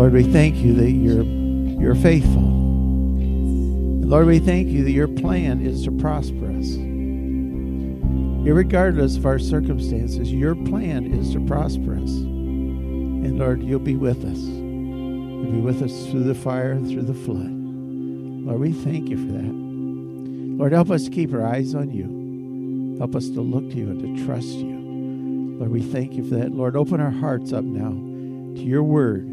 Lord, we thank you that you're you're faithful. Lord, we thank you that your plan is to prosper us. Irregardless of our circumstances, your plan is to prosper us. And Lord, you'll be with us. You'll be with us through the fire and through the flood. Lord, we thank you for that. Lord, help us to keep our eyes on you. Help us to look to you and to trust you. Lord, we thank you for that. Lord, open our hearts up now to your word.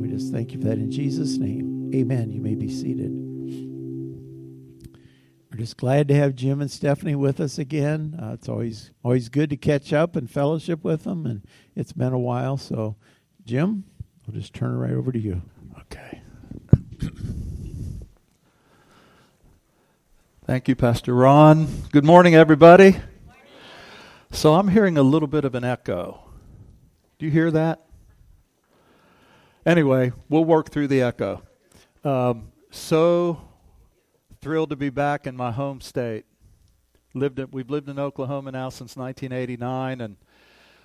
We just thank you for that in Jesus' name. Amen. You may be seated. We're just glad to have Jim and Stephanie with us again. Uh, it's always always good to catch up and fellowship with them, and it's been a while. So, Jim, I'll just turn it right over to you. Okay. Thank you, Pastor Ron. Good morning, everybody. So I'm hearing a little bit of an echo. Do you hear that? Anyway, we'll work through the echo. Um, so thrilled to be back in my home state. Lived in, we've lived in Oklahoma now since 1989, and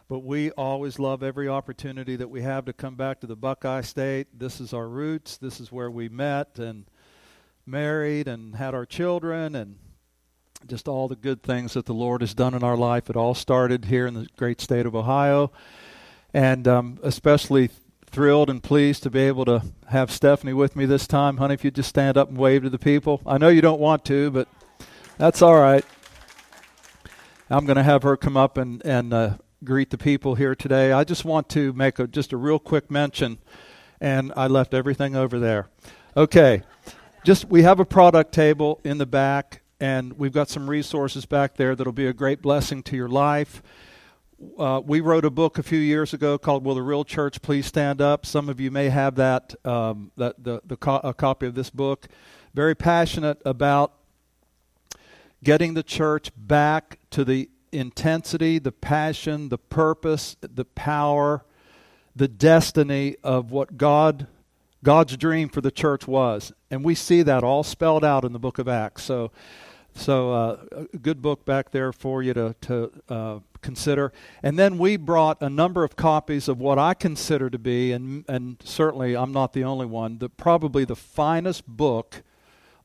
but we always love every opportunity that we have to come back to the Buckeye State. This is our roots. This is where we met and married and had our children and just all the good things that the Lord has done in our life. It all started here in the great state of Ohio. And um, especially thrilled and pleased to be able to have Stephanie with me this time. Honey, if you'd just stand up and wave to the people. I know you don't want to, but that's all right. I'm going to have her come up and, and uh, greet the people here today. I just want to make a, just a real quick mention, and I left everything over there. Okay just we have a product table in the back and we've got some resources back there that'll be a great blessing to your life uh, we wrote a book a few years ago called will the real church please stand up some of you may have that, um, that the, the co- a copy of this book very passionate about getting the church back to the intensity the passion the purpose the power the destiny of what god God's dream for the church was. And we see that all spelled out in the book of Acts. So, so uh, a good book back there for you to, to uh, consider. And then we brought a number of copies of what I consider to be, and, and certainly I'm not the only one, the, probably the finest book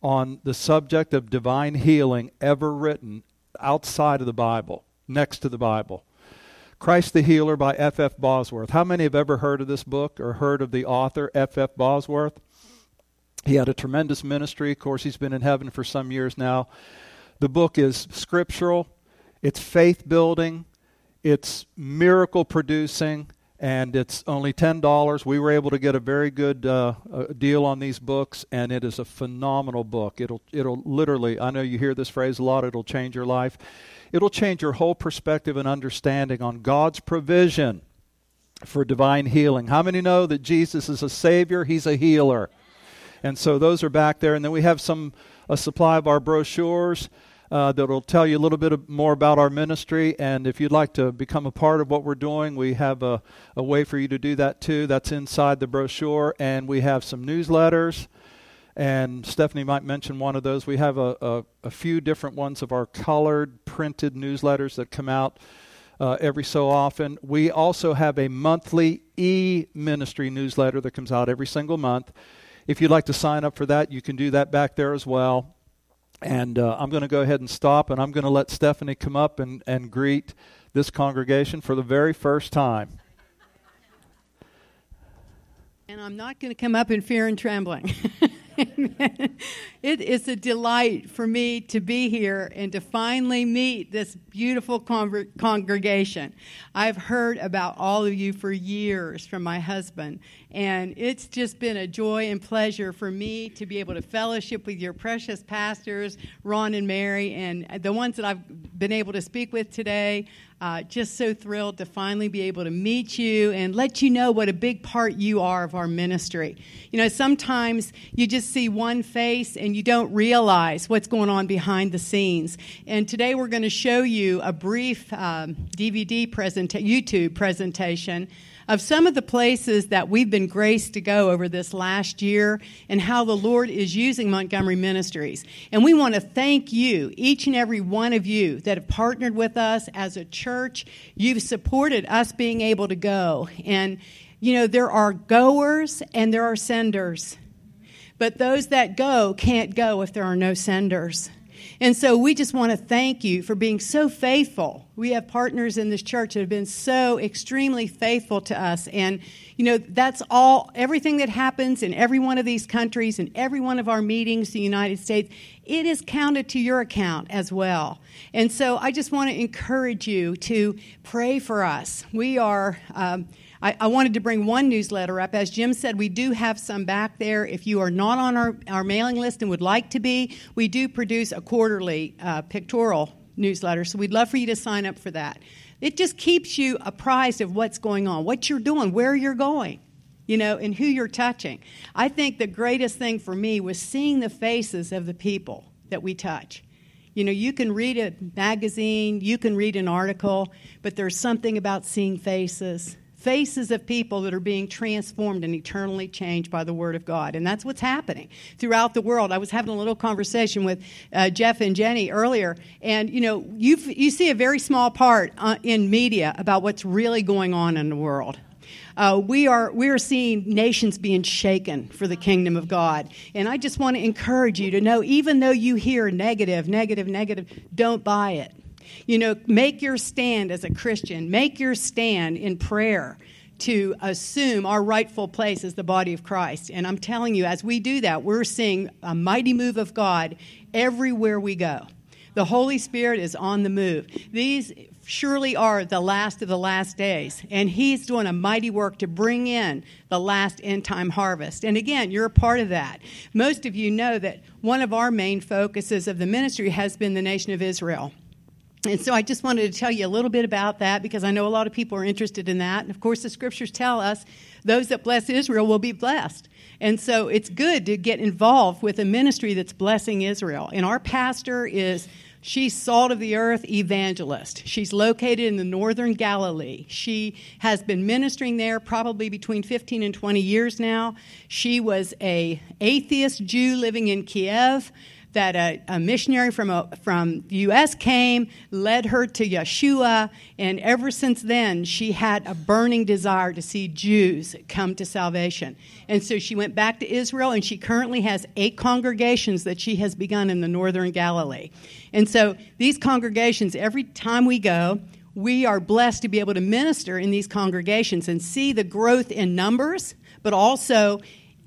on the subject of divine healing ever written outside of the Bible, next to the Bible. Christ the Healer by F. F. Bosworth. How many have ever heard of this book or heard of the author, F. F. Bosworth? He had a tremendous ministry. Of course, he's been in heaven for some years now. The book is scriptural, it's faith building, it's miracle producing, and it's only $10. We were able to get a very good uh, deal on these books, and it is a phenomenal book. It'll, it'll literally, I know you hear this phrase a lot, it'll change your life. It'll change your whole perspective and understanding on God's provision for divine healing. How many know that Jesus is a Savior? He's a healer. And so those are back there. And then we have some a supply of our brochures uh, that will tell you a little bit more about our ministry. And if you'd like to become a part of what we're doing, we have a, a way for you to do that too. That's inside the brochure. And we have some newsletters and Stephanie might mention one of those. We have a, a, a few different ones of our colored printed newsletters that come out uh, every so often. We also have a monthly e ministry newsletter that comes out every single month. If you'd like to sign up for that, you can do that back there as well. And uh, I'm going to go ahead and stop, and I'm going to let Stephanie come up and, and greet this congregation for the very first time. And I'm not going to come up in fear and trembling. it is a delight for me to be here and to finally meet this beautiful con- congregation. I've heard about all of you for years from my husband, and it's just been a joy and pleasure for me to be able to fellowship with your precious pastors, Ron and Mary, and the ones that I've been able to speak with today. Uh, just so thrilled to finally be able to meet you and let you know what a big part you are of our ministry. You know, sometimes you just see one face and you don't realize what's going on behind the scenes. And today we're going to show you a brief um, DVD presentation, YouTube presentation of some of the places that we've been graced to go over this last year and how the Lord is using Montgomery Ministries. And we want to thank you, each and every one of you that have partnered with us as a church. You've supported us being able to go. And You know, there are goers and there are senders. But those that go can't go if there are no senders. And so we just want to thank you for being so faithful. We have partners in this church that have been so extremely faithful to us. And, you know, that's all, everything that happens in every one of these countries and every one of our meetings in the United States, it is counted to your account as well. And so I just want to encourage you to pray for us. We are. Um, I, wanted to bring one newsletter up. As Jim said, we do have some back there. If you are not on our, our mailing list and would like to be, we do produce a quarterly uh, pictorial newsletter, so we'd love for you to sign up for that. It just keeps you apprised of what's going on, what you're doing, where you're going, you know, and who you're touching. I think the greatest thing for me was seeing the faces of the people that we touch. You know, you can read a magazine, you can read an article, but there's something about seeing faces faces of people that are being transformed and eternally changed by the Word of God. And that's what's happening throughout the world. I was having a little conversation with uh, Jeff and Jenny earlier, and you know, you you see a very small part uh, in media about what's really going on in the world. Uh, we are we are seeing nations being shaken for the kingdom of God, and I just want to encourage you to know, even though you hear negative, negative, negative, don't buy it. You know, make your stand as a Christian, make your stand in prayer to assume our rightful place as the body of Christ. And I'm telling you, as we do that, we're seeing a mighty move of God everywhere we go. The Holy Spirit is on the move. These surely are the last of the last days. And He's doing a mighty work to bring in the last end time harvest. And again, you're a part of that. Most of you know that one of our main focuses of the ministry has been the nation of Israel. And so I just wanted to tell you a little bit about that because I know a lot of people are interested in that. And of course, the scriptures tell us those that bless Israel will be blessed. And so it's good to get involved with a ministry that's blessing Israel. And our pastor is She's salt of the earth evangelist. She's located in the northern Galilee. She has been ministering there probably between 15 and 20 years now. She was a atheist Jew living in Kiev that a, a missionary from, a, from the U.S. came, led her to Yeshua, and ever since then, she had a burning desire to see Jews come to salvation. And so she went back to Israel, and she currently has eight congregations that she has begun in the northern Galilee. And so these congregations, every time we go, we are blessed to be able to minister in these congregations and see the growth in numbers, but also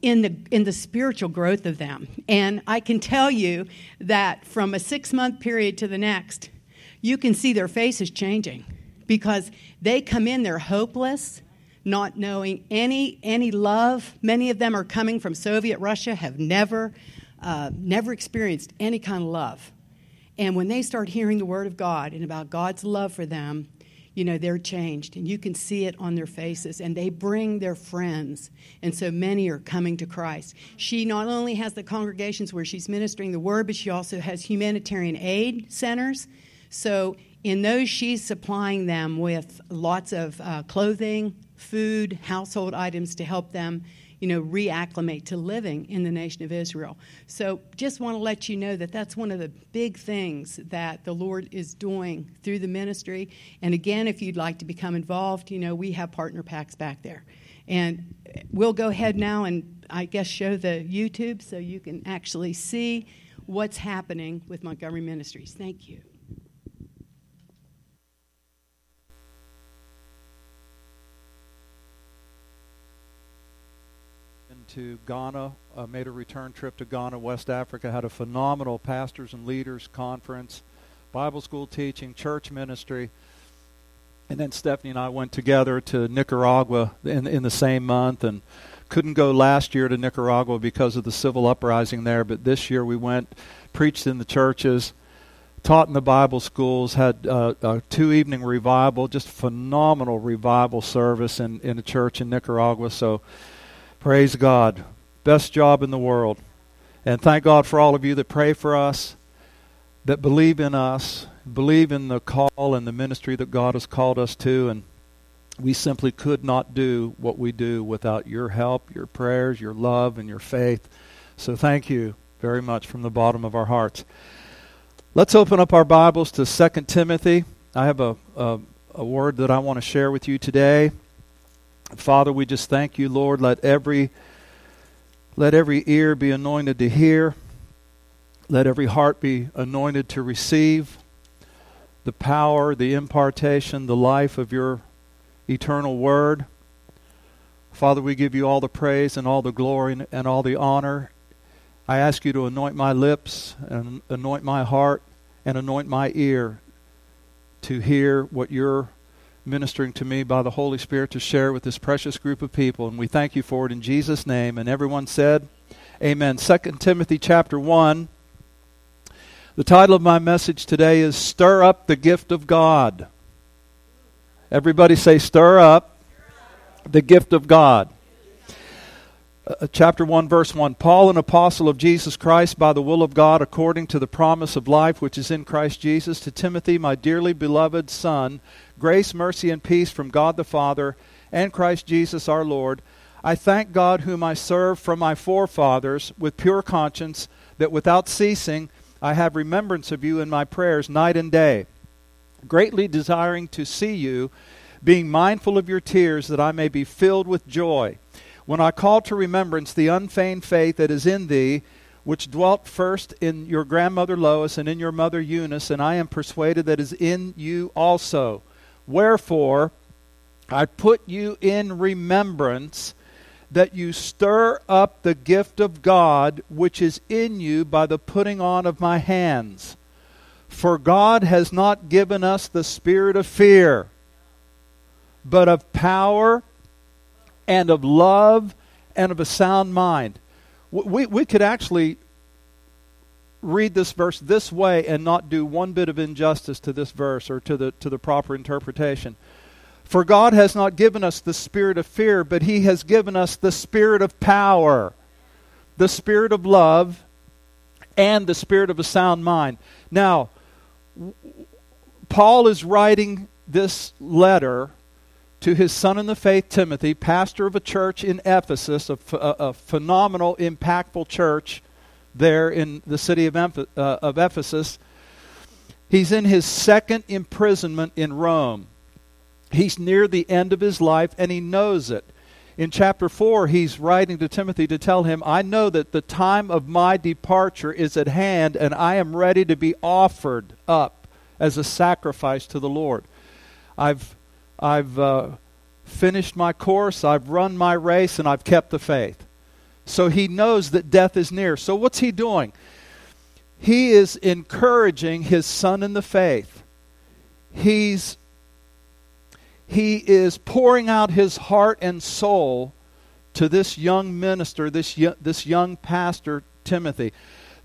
in the in the spiritual growth of them. And I can tell you that from a 6-month period to the next, you can see their faces changing because they come in they're hopeless, not knowing any any love. Many of them are coming from Soviet Russia, have never uh, never experienced any kind of love. And when they start hearing the word of God and about God's love for them, you know, they're changed and you can see it on their faces and they bring their friends. And so many are coming to Christ. She not only has the congregations where she's ministering the word, but she also has humanitarian aid centers. So in those, she's supplying them with lots of uh, clothing, food, household items to help them you know, reacclimate to living in the nation of Israel. So just want to let you know that that's one of the big things that the Lord is doing through the ministry. And again, if you'd like to become involved, you know, we have partner packs back there. And we'll go ahead now and I guess show the YouTube so you can actually see what's happening with Montgomery Ministries. Thank you. To Ghana, uh, made a return trip to Ghana, West Africa, had a phenomenal pastors and leaders conference, Bible school teaching, church ministry. And then Stephanie and I went together to Nicaragua in, in the same month and couldn't go last year to Nicaragua because of the civil uprising there, but this year we went, preached in the churches, taught in the Bible schools, had uh, a two evening revival, just phenomenal revival service in, in a church in Nicaragua. So Praise God. Best job in the world. And thank God for all of you that pray for us, that believe in us, believe in the call and the ministry that God has called us to. And we simply could not do what we do without your help, your prayers, your love, and your faith. So thank you very much from the bottom of our hearts. Let's open up our Bibles to 2 Timothy. I have a, a, a word that I want to share with you today. Father, we just thank you, Lord. Let every let every ear be anointed to hear. Let every heart be anointed to receive the power, the impartation, the life of your eternal word. Father, we give you all the praise and all the glory and all the honor. I ask you to anoint my lips and anoint my heart and anoint my ear to hear what you're ministering to me by the Holy Spirit to share with this precious group of people. And we thank you for it in Jesus' name. And everyone said, Amen. 2 Timothy chapter 1. The title of my message today is Stir Up the Gift of God. Everybody say, Stir up the gift of God. Uh, chapter 1, verse 1 Paul, an apostle of Jesus Christ, by the will of God, according to the promise of life which is in Christ Jesus, to Timothy, my dearly beloved son, grace, mercy, and peace from God the Father and Christ Jesus our Lord. I thank God, whom I serve from my forefathers with pure conscience, that without ceasing I have remembrance of you in my prayers night and day, greatly desiring to see you, being mindful of your tears, that I may be filled with joy when I call to remembrance the unfeigned faith that is in thee, which dwelt first in your grandmother Lois and in your mother Eunice, and I am persuaded that is in you also. Wherefore, I put you in remembrance that you stir up the gift of God which is in you by the putting on of my hands. For God has not given us the spirit of fear, but of power and of love and of a sound mind. We, we could actually read this verse this way and not do one bit of injustice to this verse or to the, to the proper interpretation. For God has not given us the spirit of fear, but He has given us the spirit of power, the spirit of love, and the spirit of a sound mind. Now, Paul is writing this letter to his son in the faith, Timothy, pastor of a church in Ephesus, a, a, a phenomenal, impactful church there in the city of, uh, of Ephesus. He's in his second imprisonment in Rome. He's near the end of his life, and he knows it. In chapter 4, he's writing to Timothy to tell him, I know that the time of my departure is at hand, and I am ready to be offered up as a sacrifice to the Lord. I've I've uh, finished my course, I've run my race, and I've kept the faith. So he knows that death is near. So what's he doing? He is encouraging his son in the faith. He's he is pouring out his heart and soul to this young minister, this, this young pastor, Timothy.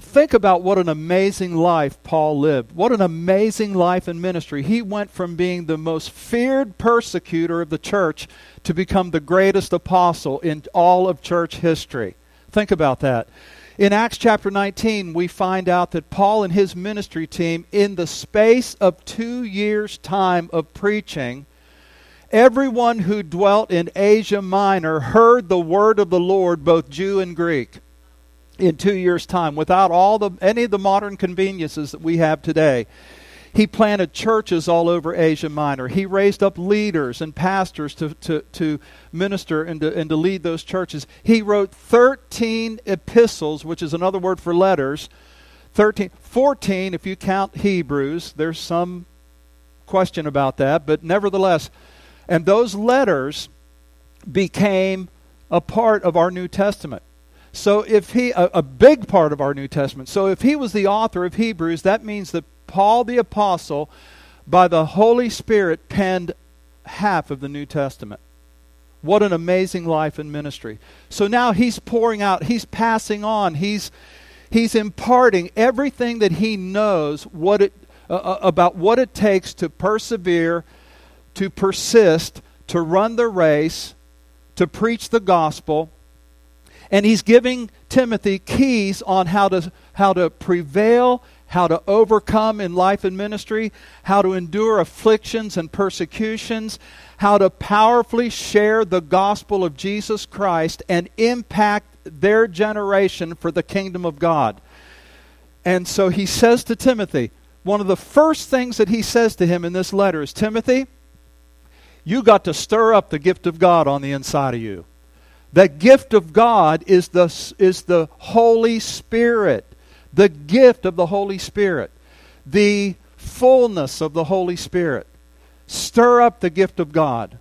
Think about what an amazing life Paul lived. What an amazing life in ministry. He went from being the most feared persecutor of the church to become the greatest apostle in all of church history. Think about that. In Acts chapter 19, we find out that Paul and his ministry team, in the space of two years' time of preaching, everyone who dwelt in Asia Minor heard the word of the Lord, both Jew and Greek in two years' time without all the any of the modern conveniences that we have today. He planted churches all over Asia Minor. He raised up leaders and pastors to, to, to minister and to, and to lead those churches. He wrote 13 epistles, which is another word for letters. 13, 14 if you count Hebrews. There's some question about that, but nevertheless. And those letters became a part of our New Testament. So if he, a, a big part of our New Testament, so if he was the author of Hebrews, that means that Paul the Apostle, by the Holy Spirit, penned half of the New Testament. What an amazing life and ministry. So now he's pouring out, he's passing on, he's, he's imparting everything that he knows what it, uh, uh about what it takes to persevere, to persist, to run the race, to preach the gospel, and he's giving Timothy keys on how to, how to prevail, how to overcome in life and ministry, how to endure afflictions and persecutions, how to powerfully share the gospel of Jesus Christ and impact their generation for the kingdom of God. And so he says to Timothy, one of the first things that he says to him in this letter is Timothy, You got to stir up the gift of God on the inside of you. The gift of God is the, is the Holy Spirit. The gift of the Holy Spirit. The fullness of the Holy Spirit. Stir up the gift of God.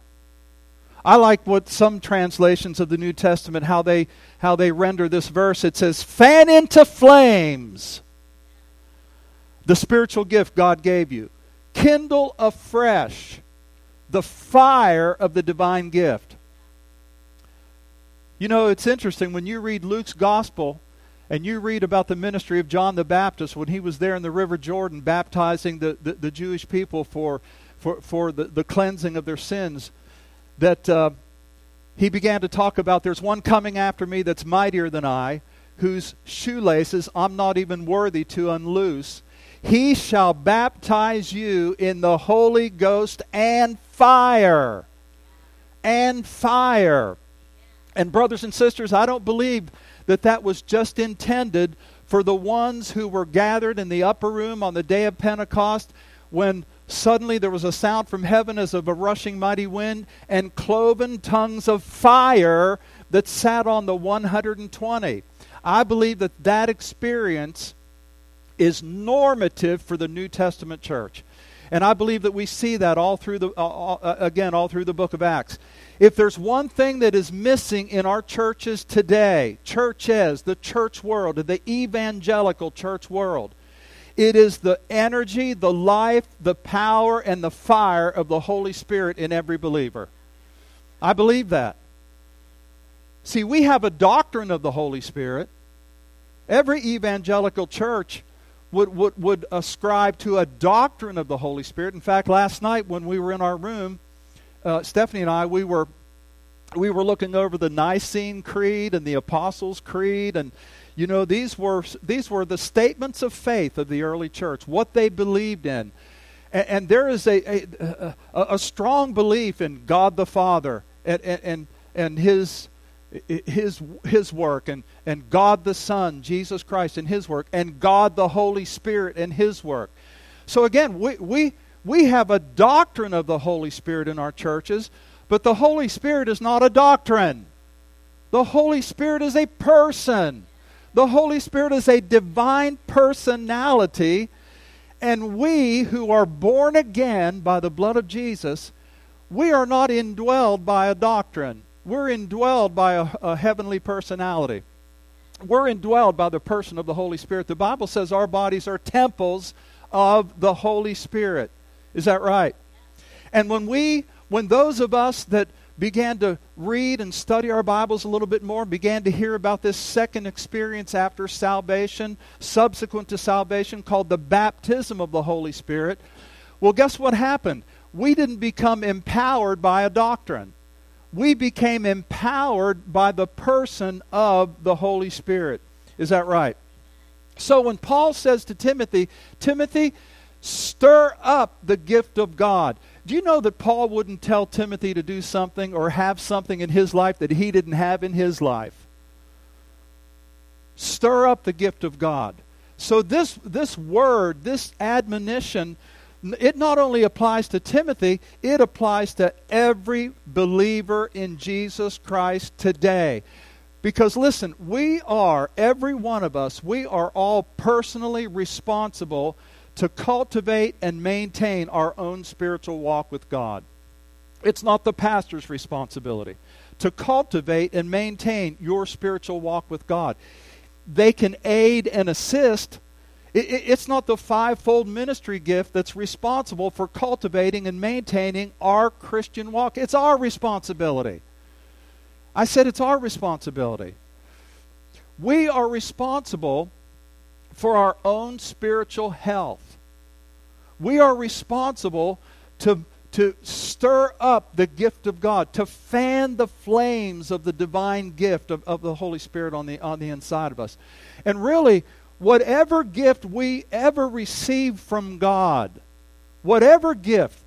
I like what some translations of the New Testament how they how they render this verse. It says, "Fan into flames the spiritual gift God gave you. Kindle afresh the fire of the divine gift." You know, it's interesting when you read Luke's gospel and you read about the ministry of John the Baptist when he was there in the River Jordan baptizing the, the, the Jewish people for, for, for the, the cleansing of their sins, that uh, he began to talk about there's one coming after me that's mightier than I, whose shoelaces I'm not even worthy to unloose. He shall baptize you in the Holy Ghost and fire. And fire. And, brothers and sisters, I don't believe that that was just intended for the ones who were gathered in the upper room on the day of Pentecost when suddenly there was a sound from heaven as of a rushing mighty wind and cloven tongues of fire that sat on the 120. I believe that that experience is normative for the New Testament church. And I believe that we see that all through the, uh, uh, again, all through the book of Acts. If there's one thing that is missing in our churches today, churches, the church world, the evangelical church world, it is the energy, the life, the power, and the fire of the Holy Spirit in every believer. I believe that. See, we have a doctrine of the Holy Spirit. Every evangelical church would, would, would ascribe to a doctrine of the Holy Spirit. In fact, last night when we were in our room, uh, Stephanie and I, we were we were looking over the Nicene Creed and the Apostles' Creed, and you know these were these were the statements of faith of the early church, what they believed in, and, and there is a, a, a, a strong belief in God the Father and and and His his his work and and God the Son Jesus Christ and his work and God the Holy Spirit and his work. So again, we we we have a doctrine of the Holy Spirit in our churches, but the Holy Spirit is not a doctrine. The Holy Spirit is a person. The Holy Spirit is a divine personality. And we who are born again by the blood of Jesus, we are not indwelled by a doctrine. We're indwelled by a, a heavenly personality. We're indwelled by the person of the Holy Spirit. The Bible says our bodies are temples of the Holy Spirit. Is that right? And when we, when those of us that began to read and study our Bibles a little bit more, began to hear about this second experience after salvation, subsequent to salvation, called the baptism of the Holy Spirit, well, guess what happened? We didn't become empowered by a doctrine. We became empowered by the person of the Holy Spirit. Is that right? So when Paul says to Timothy, Timothy, Stir up the gift of God. Do you know that Paul wouldn't tell Timothy to do something or have something in his life that he didn't have in his life? Stir up the gift of God. So this this word, this admonition, it not only applies to Timothy, it applies to every believer in Jesus Christ today. Because listen, we are, every one of us, we are all personally responsible to cultivate and maintain our own spiritual walk with God. It's not the pastor's responsibility to cultivate and maintain your spiritual walk with God. They can aid and assist. It's not the fivefold ministry gift that's responsible for cultivating and maintaining our Christian walk. It's our responsibility. I said it's our responsibility. We are responsible for our own spiritual health. We are responsible to, to stir up the gift of God, to fan the flames of the divine gift of, of the Holy Spirit on the, on the inside of us. And really, whatever gift we ever receive from God, whatever gift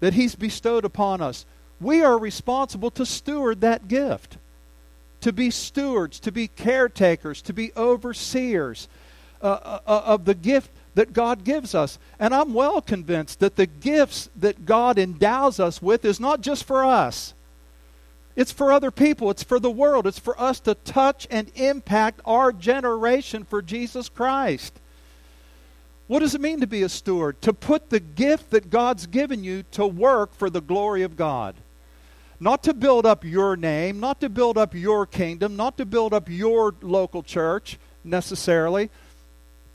that He's bestowed upon us, we are responsible to steward that gift. To be stewards, to be caretakers, to be overseers uh, uh, of the gift that God gives us. And I'm well convinced that the gifts that God endows us with is not just for us. It's for other people. It's for the world. It's for us to touch and impact our generation for Jesus Christ. What does it mean to be a steward? To put the gift that God's given you to work for the glory of God. Not to build up your name, not to build up your kingdom, not to build up your local church necessarily,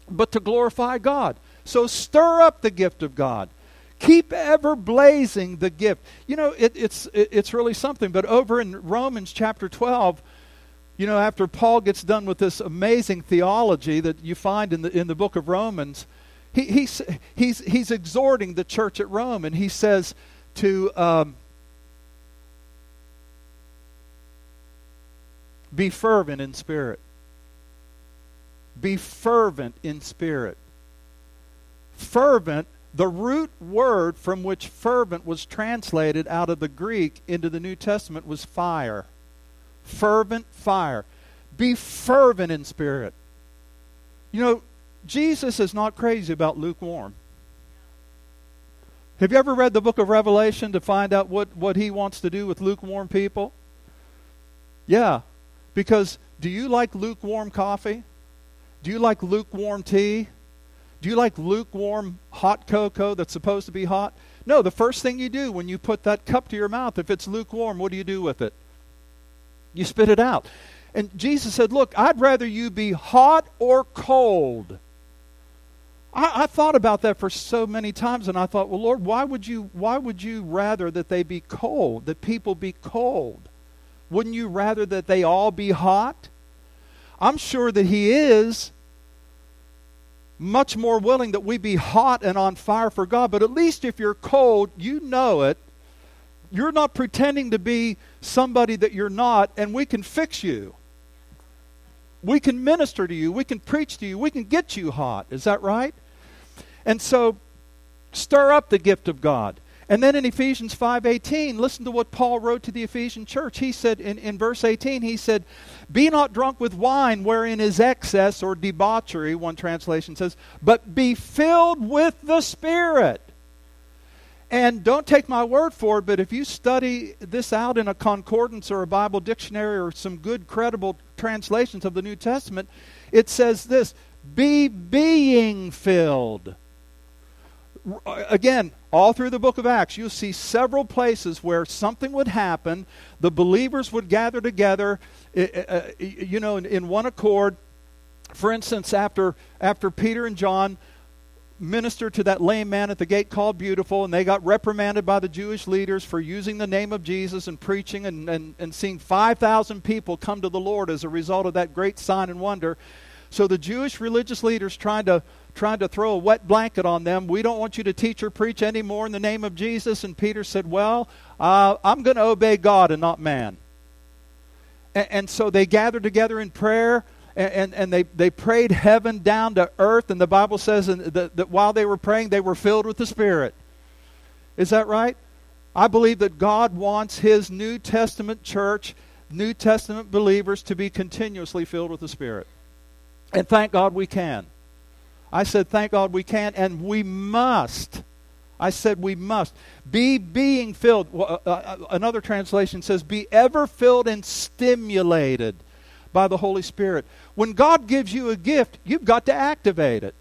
but to glorify God. So stir up the gift of God. Keep ever blazing the gift. You know, it, it's, it, it's really something. But over in Romans chapter 12, you know, after Paul gets done with this amazing theology that you find in the, in the book of Romans, he, he's, he's, he's exhorting the church at Rome, and he says to um, be fervent in spirit. Be fervent in spirit. Fervent the root word from which fervent was translated out of the Greek into the New Testament was fire. Fervent fire. Be fervent in spirit. You know, Jesus is not crazy about lukewarm. Have you ever read the book of Revelation to find out what, what he wants to do with lukewarm people? Yeah. Because do you like lukewarm coffee? Do you like lukewarm tea? Do you like lukewarm hot cocoa that's supposed to be hot? No, the first thing you do when you put that cup to your mouth, if it's lukewarm, what do you do with it? You spit it out. And Jesus said, Look, I'd rather you be hot or cold. I, I, thought about that for so many times, and I thought, well, Lord, why would you why would you rather that they be cold, that people be cold? Wouldn't you rather that they all be hot? I'm sure that He is, much more willing that we be hot and on fire for God. But at least if you're cold, you know it. You're not pretending to be somebody that you're not, and we can fix you. We can minister to you. We can preach to you. We can get you hot. Is that right? And so, stir up the gift of God. And then in Ephesians 5:18, listen to what Paul wrote to the Ephesian church. He said in, in verse 18, he said, Be not drunk with wine wherein is excess or debauchery, one translation says, but be filled with the Spirit. And don't take my word for it, but if you study this out in a concordance or a Bible dictionary or some good credible translations of the New Testament, it says this be being filled again, all through the book of Acts, you'll see several places where something would happen. The believers would gather together, uh, you know, in, one accord. For instance, after, after Peter and John ministered to that lame man at the gate called Beautiful, and they got reprimanded by the Jewish leaders for using the name of Jesus and preaching and, and, and seeing 5,000 people come to the Lord as a result of that great sign and wonder. So the Jewish religious leaders tried to trying to throw a wet blanket on them. We don't want you to teach or preach anymore in the name of Jesus. And Peter said, Well, uh, I'm going to obey God and not man. And, and, so they gathered together in prayer. And, and, and, they, they prayed heaven down to earth. And the Bible says that, that while they were praying, they were filled with the Spirit. Is that right? I believe that God wants His New Testament church, New Testament believers, to be continuously filled with the Spirit. And thank God we can. I said, thank God we can, and we must. I said we must. Be being filled. Uh, uh, uh, another translation says, be ever filled and stimulated by the Holy Spirit. When God gives you a gift, you've got to activate it.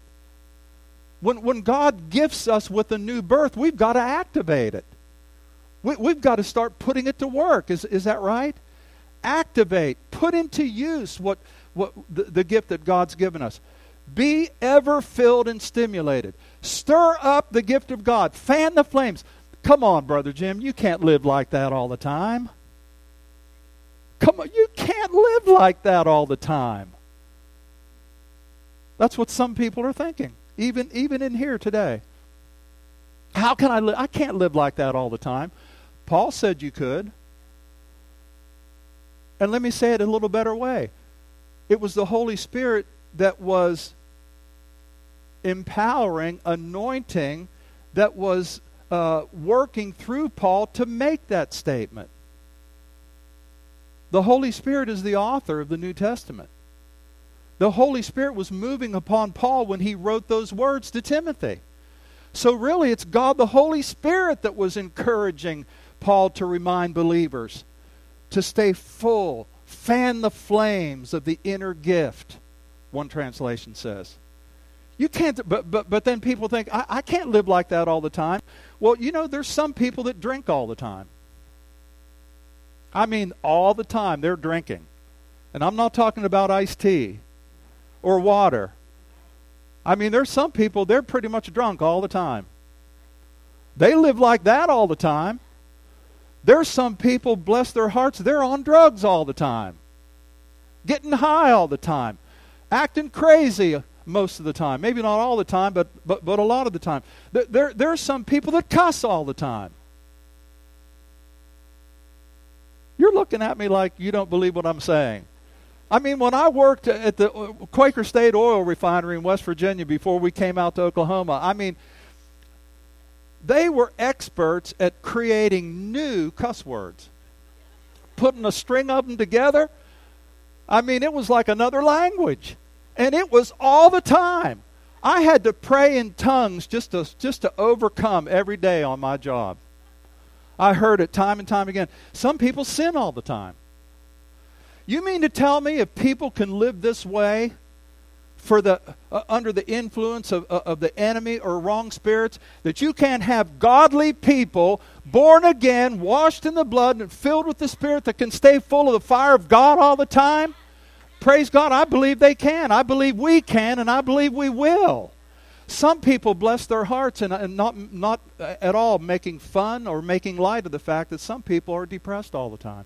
When, when God gifts us with a new birth, we've got to activate it. We, we've got to start putting it to work. Is, is that right? Activate, put into use what, what the, the gift that God's given us. Be ever filled and stimulated. Stir up the gift of God. Fan the flames. Come on, Brother Jim. You can't live like that all the time. Come on, you can't live like that all the time. That's what some people are thinking, even, even in here today. How can I live? I can't live like that all the time. Paul said you could. And let me say it a little better way. It was the Holy Spirit that was empowering, anointing that was uh, working through Paul to make that statement. The Holy Spirit is the author of the New Testament. The Holy Spirit was moving upon Paul when he wrote those words to Timothy. So, really, it's God the Holy Spirit that was encouraging Paul to remind believers to stay full, fan the flames of the inner gift, one translation says. You can't, but, but, but then people think, I, I can't live like that all the time. Well, you know, there's some people that drink all the time. I mean, all the time they're drinking. And I'm not talking about iced tea or water. I mean, there's some people, they're pretty much drunk all the time. They live like that all the time. There's some people, bless their hearts, they're on drugs all the time, getting high all the time, acting crazy most of the time. Maybe not all the time, but, but, but a lot of the time. There, there, are some people that cuss all the time. You're looking at me like you don't believe what I'm saying. I mean, when I worked at the uh, Quaker State Oil Refinery in West Virginia before we came out to Oklahoma, I mean, they were experts at creating new cuss words, putting a string of them together. I mean, it was like another language, and it was all the time. I had to pray in tongues just to just to overcome every day on my job. I heard it time and time again. Some people sin all the time. You mean to tell me if people can live this way for the uh, under the influence of, uh, of the enemy or wrong spirits that you can't have godly people born again, washed in the blood and filled with the spirit that can stay full of the fire of God all the time? Praise God, I believe they can. I believe we can and I believe we will. Some people bless their hearts and, uh, and not, not uh, at all making fun or making light of the fact that some people are depressed all the time.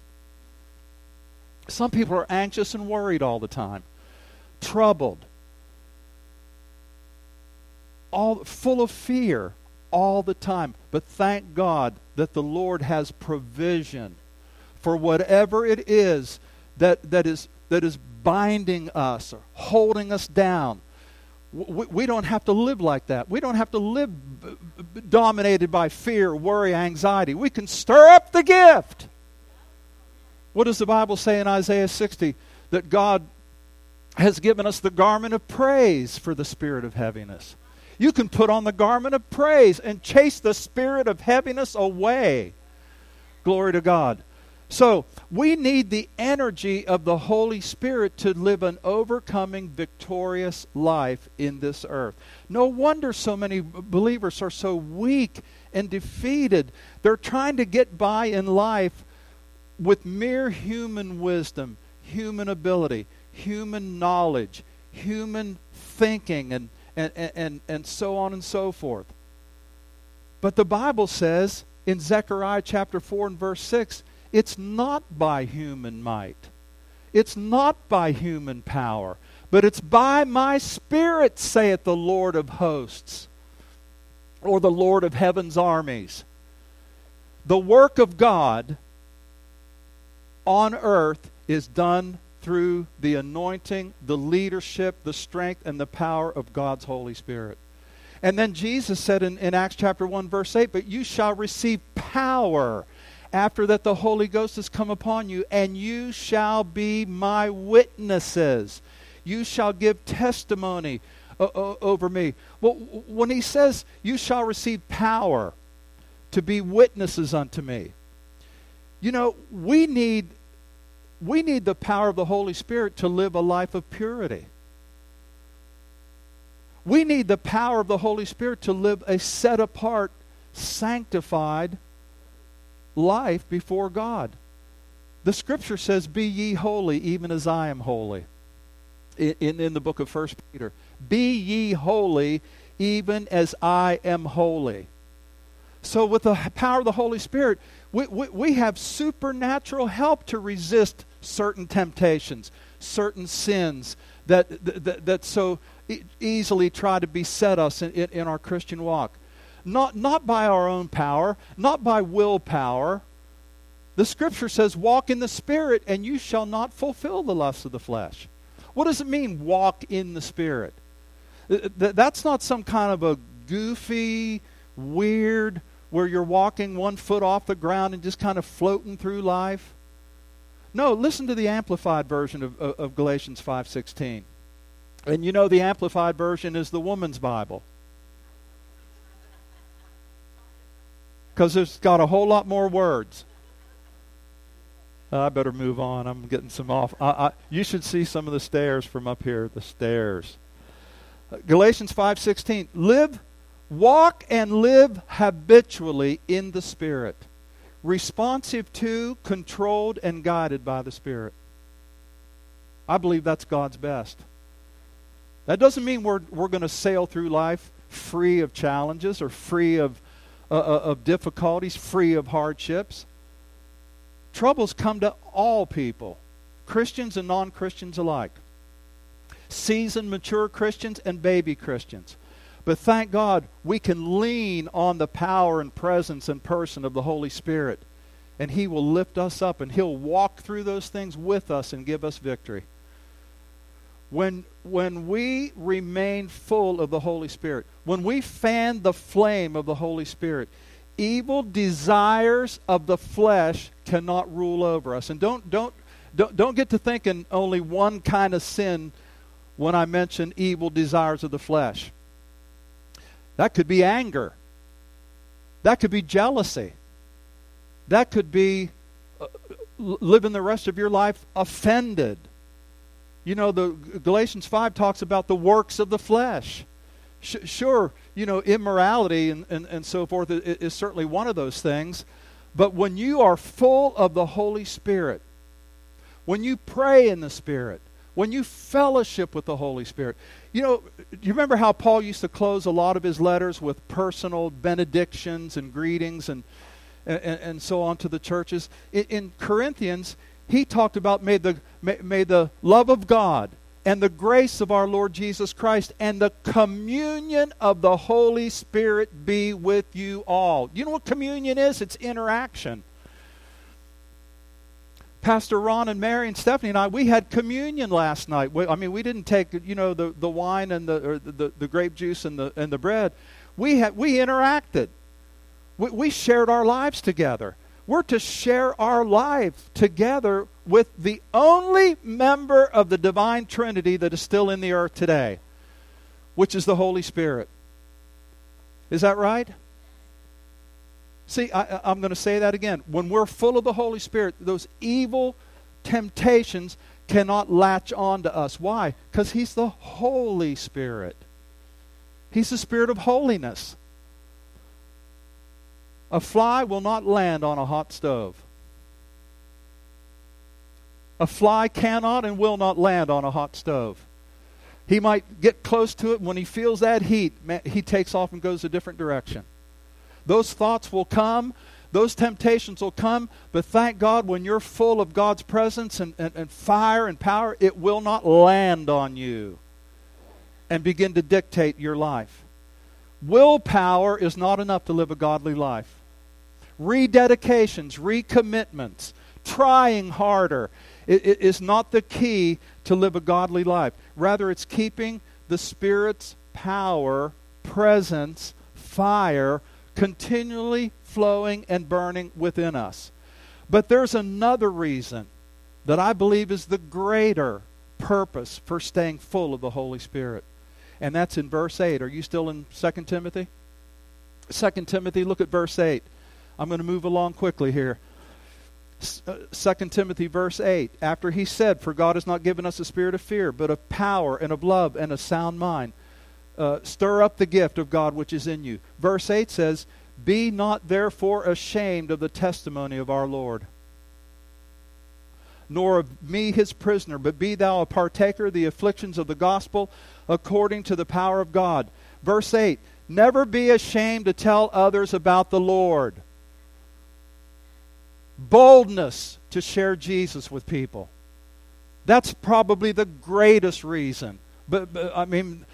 Some people are anxious and worried all the time, troubled, all full of fear all the time. But thank God that the Lord has provision for whatever it is that, that is that is binding us or holding us down. We, don't have to live like that. We don't have to live dominated by fear, worry, anxiety. We can stir up the gift. What does the Bible say in Isaiah 60? That God has given us the garment of praise for the spirit of heaviness. You can put on the garment of praise and chase the spirit of heaviness away. Glory to God. So, we need the energy of the Holy Spirit to live an overcoming, victorious life in this earth. No wonder so many believers are so weak and defeated. They're trying to get by in life with mere human wisdom, human ability, human knowledge, human thinking, and, and, and, and so on and so forth. But the Bible says in Zechariah chapter 4 and verse 6 it's not by human might, it's not by human power, but it's by my Spirit, saith the Lord of hosts, or the Lord of heaven's armies. The work of God on earth is done through the anointing, the leadership, the strength, and the power of God's Holy Spirit. And then Jesus said in, in Acts chapter 1, verse 8, But you shall receive power after that the Holy Ghost has come upon you, and you shall be my witnesses. You shall give testimony o- over me. Well, when he says, You shall receive power to be witnesses unto me, you know, we need we need the power of the Holy Spirit to live a life of purity. We need the power of the Holy Spirit to live a set apart, sanctified life before God. The scripture says, Be ye holy, even as I am holy. In, in, in the book of First Peter. Be ye holy, even as I am holy. So, with the power of the Holy Spirit, we, we, we have supernatural help to resist certain temptations, certain sins that, that, that so easily try to beset us in, in, in our Christian walk. Not, not by our own power, not by willpower. The scripture says, Walk in the Spirit, and you shall not fulfill the lusts of the flesh. What does it mean, walk in the Spirit? That's not some kind of a goofy, weird, where you're walking one foot off the ground and just kind of floating through life. No, listen to the amplified version of, of, of Galatians 5.16. And you know the Amplified Version is the woman's Bible. Because it's got a whole lot more words. I better move on. I'm getting some off. I, I, you should see some of the stares from up here. The stares. Galatians five sixteen. Live, walk, and live habitually in the Spirit, responsive to, controlled, and guided by the Spirit. I believe that's God's best. That doesn't mean we're we're going to sail through life free of challenges or free of uh, uh, of difficulties, free of hardships. Troubles come to all people, Christians and non Christians alike, seasoned, mature Christians and baby Christians. But thank God we can lean on the power and presence and person of the Holy Spirit, and He will lift us up and He'll walk through those things with us and give us victory. When, when we remain full of the Holy Spirit, when we fan the flame of the Holy Spirit, evil desires of the flesh cannot rule over us. And don't don't don't, don't get to thinking only one kind of sin when I mention evil desires of the flesh. That could be anger. That could be jealousy. That could be uh, living the rest of your life offended. You know, the Galatians 5 talks about the works of the flesh. Sh- sure, you know, immorality and, and, and so forth is, is certainly one of those things. But when you are full of the Holy Spirit, when you pray in the Spirit, when you fellowship with the Holy Spirit, you know, you remember how Paul used to close a lot of his letters with personal benedictions and greetings and, and, and so on to the churches? In, in Corinthians, he talked about may the, may, may the love of God and the grace of our Lord Jesus Christ and the communion of the Holy Spirit be with you all. You know what communion is? It's interaction. Pastor Ron and Mary and Stephanie and I, we had communion last night. We, I mean, we didn't take, you know, the, the wine and the, or the, the grape juice and the, and the bread. We, had, we interacted. We, we shared our lives together. We're to share our life together with the only member of the divine Trinity that is still in the earth today, which is the Holy Spirit. Is that right? See, I, am going to say that again. When we're full of the Holy Spirit, those evil temptations cannot latch on to us. Why? Because He's the Holy Spirit. He's the Spirit of holiness. A fly will not land on a hot stove. A fly cannot and will not land on a hot stove. He might get close to it. When he feels that heat, he takes off and goes a different direction. Those thoughts will come. Those temptations will come. But thank God, when you're full of God's presence and, and, and fire and power, it will not land on you and begin to dictate your life. Willpower is not enough to live a godly life rededications, recommitments, trying harder it, it is not the key to live a godly life. Rather, it's keeping the Spirit's power, presence, fire continually flowing and burning within us. But there's another reason that I believe is the greater purpose for staying full of the Holy Spirit. And that's in verse 8. Are you still in 2 Timothy? 2 Timothy, look at verse 8. I'm going to move along quickly here. 2 uh, Timothy verse 8, after he said, For God has not given us a spirit of fear, but of power and of love and a sound mind. Uh, stir up the gift of God which is in you. Verse 8 says, Be not therefore ashamed of the testimony of our Lord, nor of me his prisoner, but be thou a partaker of the afflictions of the gospel according to the power of God. Verse 8, Never be ashamed to tell others about the Lord boldness to share Jesus with people. That's probably the greatest reason. But, but I mean,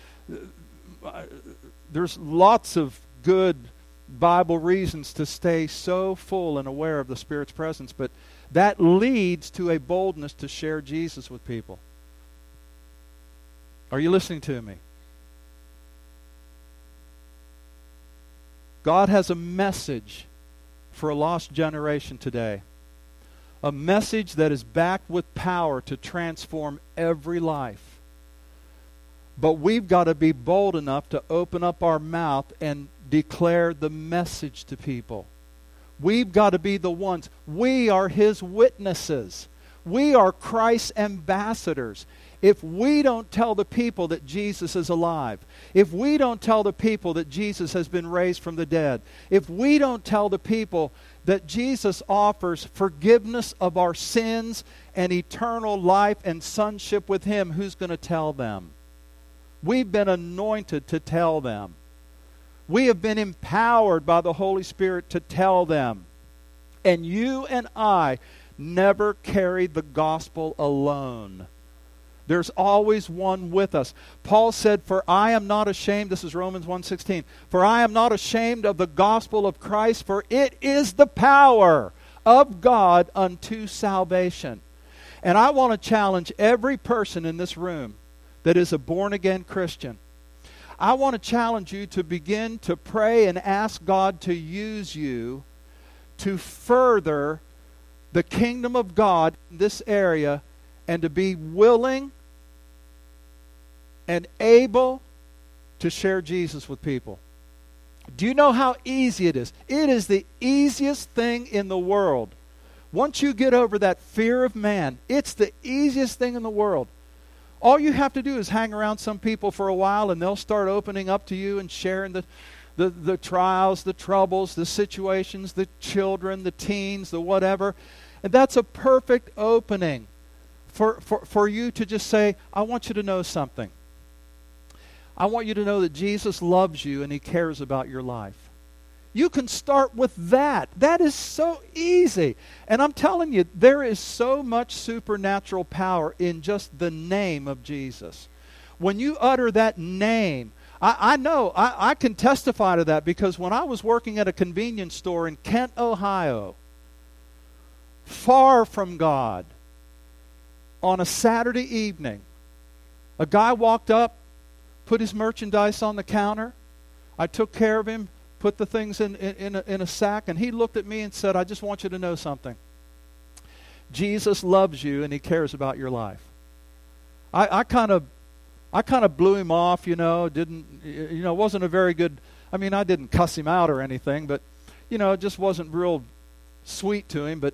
there's lots of good Bible reasons to stay so full and aware of the Spirit's presence, but that leads to a boldness to share Jesus with people. Are you listening to me? God has a message for a lost generation today. A message that is backed with power to transform every life. But we've got to be bold enough to open up our mouth and declare the message to people. We've got to be the ones. We are His witnesses. We are Christ's ambassadors. If we don't tell the people that Jesus is alive, if we don't tell the people that Jesus has been raised from the dead, if we don't tell the people that Jesus offers forgiveness of our sins and eternal life and sonship with Him, who's going to tell them? We've been anointed to tell them. We have been empowered by the Holy Spirit to tell them. And you and I never carried the gospel alone. There's always one with us. Paul said, "For I am not ashamed, this is Romans 1:16. For I am not ashamed of the gospel of Christ, for it is the power of God unto salvation." And I want to challenge every person in this room that is a born again Christian I want to challenge you to begin to pray and ask God to use you to further the kingdom of God in this area and to be willing and able to share Jesus with people. Do you know how easy it is? It is the easiest thing in the world. Once you get over that fear of man, it's the easiest thing in the world all you have to do is hang around some people for a while and they'll start opening up to you and sharing the, the, the trials, the troubles, the situations, the children, the teens, the whatever. And that's a perfect opening for, for, for you to just say, I want you to know something. I want you to know that Jesus loves you and he cares about your life. You can start with that. That is so easy. And I'm telling you, there is so much supernatural power in just the name of Jesus. When you utter that name, I, I know, I, I can testify to that because when I was working at a convenience store in Kent, Ohio, far from God, on a Saturday evening, a guy walked up, put his merchandise on the counter. I took care of him, put the things in, in, in, a, in a sack, and he looked at me and said, I just want you to know something. Jesus loves you and he cares about your life. I, I kind of I kind of blew him off, you know, didn't you know, wasn't a very good I mean, I didn't cuss him out or anything, but you know, it just wasn't real sweet to him, but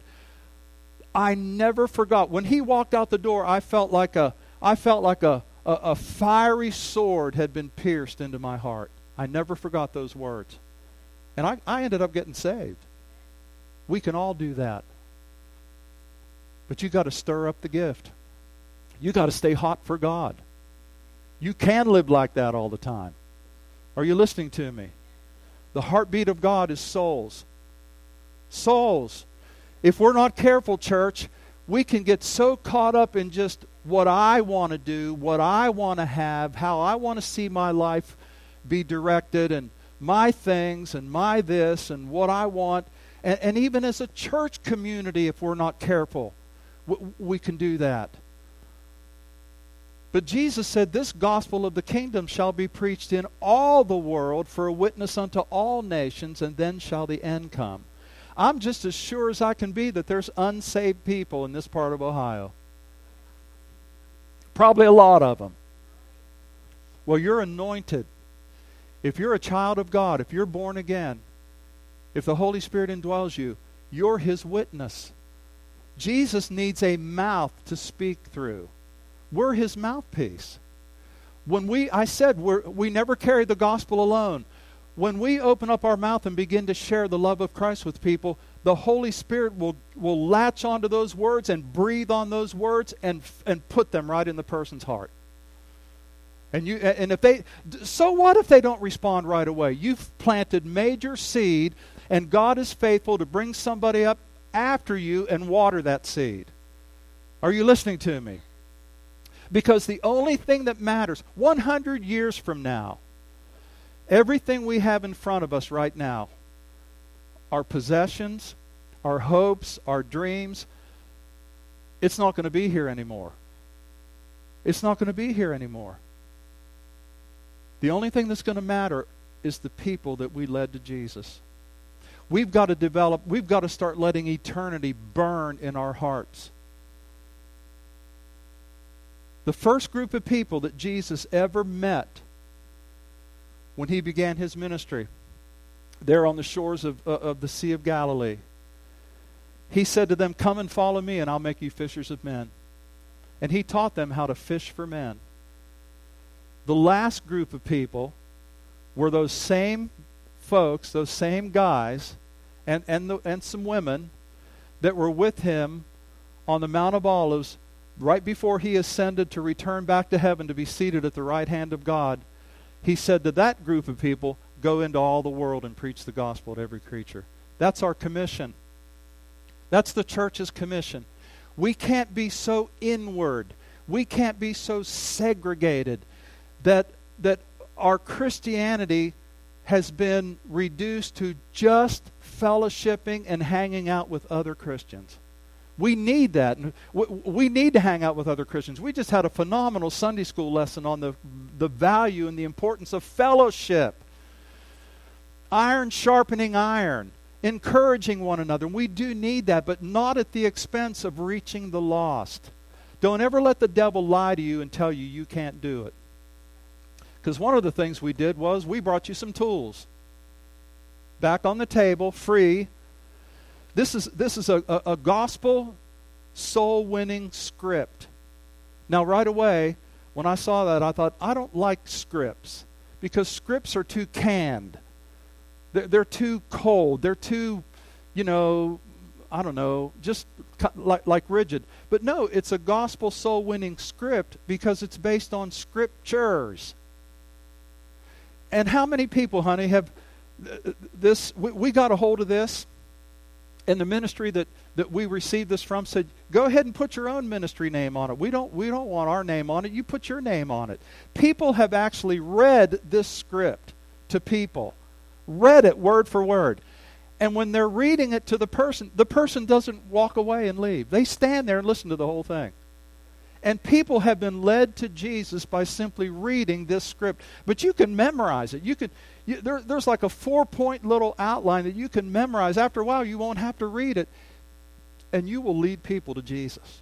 I never forgot when he walked out the door, I felt like a I felt like a, a, a fiery sword had been pierced into my heart. I never forgot those words. And I, I ended up getting saved. We can all do that. But you got to stir up the gift. You got to stay hot for God. You can live like that all the time. Are you listening to me? The heartbeat of God is souls. Souls. If we're not careful, church, we can get so caught up in just what I want to do, what I want to have, how I want to see my life be directed, and my things and my this and what I want. And, and even as a church community, if we're not careful, we, we can do that. But Jesus said, This gospel of the kingdom shall be preached in all the world for a witness unto all nations, and then shall the end come. I'm just as sure as I can be that there's unsaved people in this part of Ohio. Probably a lot of them. Well, you're anointed if you're a child of God, if you're born again, if the Holy Spirit indwells you, you're His witness. Jesus needs a mouth to speak through. We're His mouthpiece. When we, I said, we we never carry the gospel alone. When we open up our mouth and begin to share the love of Christ with people, the Holy Spirit will, will latch onto those words and breathe on those words and, and put them right in the person's heart. And you and if they so what if they don't respond right away? You've planted major seed and God is faithful to bring somebody up after you and water that seed. Are you listening to me? Because the only thing that matters 100 years from now everything we have in front of us right now our possessions, our hopes, our dreams it's not going to be here anymore. It's not going to be here anymore. The only thing that's going to matter is the people that we led to Jesus. We've got to develop, we've got to start letting eternity burn in our hearts. The first group of people that Jesus ever met when he began his ministry there on the shores of, uh, of the Sea of Galilee. He said to them, Come and follow me, and I'll make you fishers of men. And he taught them how to fish for men. The last group of people were those same folks, those same guys, and, and, the, and some women that were with him on the Mount of Olives right before he ascended to return back to heaven to be seated at the right hand of God. He said to that group of people, Go into all the world and preach the gospel to every creature. That's our commission. That's the church's commission. We can't be so inward. We can't be so segregated that, that our Christianity has been reduced to just fellowshipping and hanging out with other Christians. We need that. We need to hang out with other Christians. We just had a phenomenal Sunday school lesson on the, the value and the importance of fellowship. Iron sharpening iron, encouraging one another. We do need that, but not at the expense of reaching the lost. Don't ever let the devil lie to you and tell you you can't do it. Because one of the things we did was we brought you some tools. Back on the table, free. This is, this is a, a, a gospel soul winning script. Now, right away, when I saw that, I thought, I don't like scripts because scripts are too canned. They're, they're too cold. They're too, you know, I don't know, just like, like rigid. But no, it's a gospel soul winning script because it's based on scriptures. And how many people, honey, have this? We, we got a hold of this, and the ministry that, that we received this from said, "Go ahead and put your own ministry name on it. We don't we don't want our name on it. You put your name on it." People have actually read this script to people, read it word for word. And when they're reading it to the person, the person doesn't walk away and leave. They stand there and listen to the whole thing. And people have been led to Jesus by simply reading this script. But you can memorize it. You can, you, there, there's like a four point little outline that you can memorize. After a while, you won't have to read it. And you will lead people to Jesus.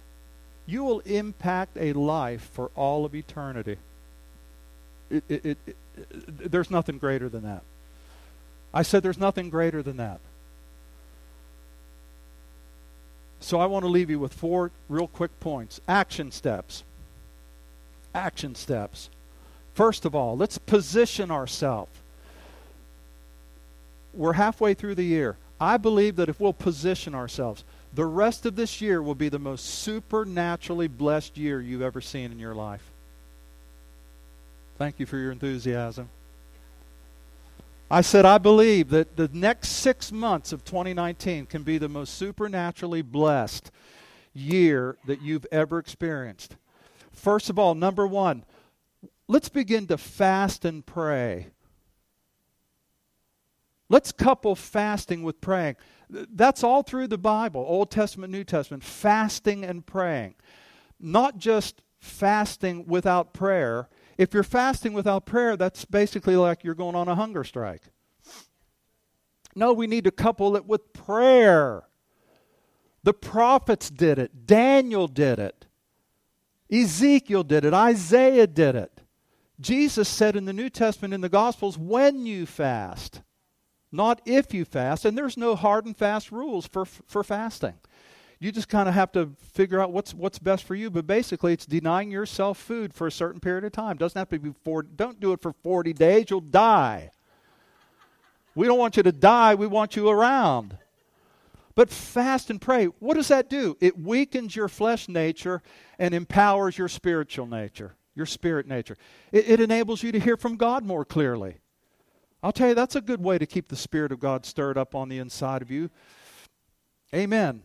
You will impact a life for all of eternity. It, it, it, there's nothing greater than that. I said there's nothing greater than that. So I want to leave you with four real quick points. Action steps. Action steps. First of all, let's position ourselves. We're halfway through the year. I believe that if we'll position ourselves, the rest of this year will be the most supernaturally blessed year you've ever seen in your life. Thank you for your enthusiasm. I said, I believe that the next six months of 2019 can be the most supernaturally blessed year that you've ever experienced. First of all, number one, let's begin to fast and pray. Let's couple fasting with praying. That's all through the Bible, Old Testament, New Testament, fasting and praying. Not just fasting without prayer, if you're fasting without prayer, that's basically like you're going on a hunger strike. No, we need to couple it with prayer. The prophets did it, Daniel did it, Ezekiel did it, Isaiah did it. Jesus said in the New Testament in the Gospels, when you fast, not if you fast. And there's no hard and fast rules for, for fasting you just kind of have to figure out what's what's best for you. But basically, it's denying yourself food for a certain period of time. Doesn't have to be for. Don't do it for 40 days. You'll die. We don't want you to die. We want you around. But fast and pray. What does that do? It weakens your flesh nature and empowers your spiritual nature, your spirit nature. It, it enables you to hear from God more clearly. I'll tell you, that's a good way to keep the Spirit of God stirred up on the inside of you. Amen.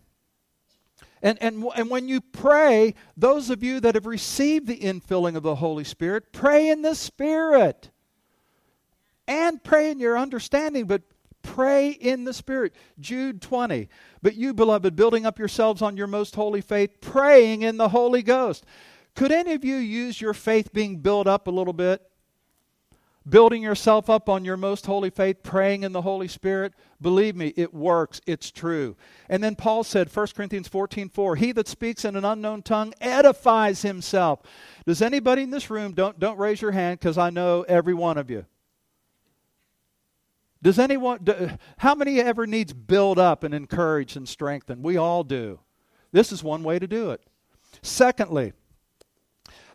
And, and, and when you pray, those of you that have received the infilling of the Holy Spirit, pray in the Spirit. And pray in your understanding, but pray in the Spirit. Jude 20. But you, beloved, building up yourselves on your most holy faith, praying in the Holy Ghost. Could any of you use your faith being built up a little bit? Building yourself up on your most holy faith, praying in the Holy Spirit, believe me, it works. It's true. And then Paul said, 1 Corinthians 14 4, He that speaks in an unknown tongue edifies himself. Does anybody in this room, don't, don't raise your hand because I know every one of you. Does anyone, do, how many ever needs build up and encourage and strengthen? We all do. This is one way to do it. Secondly,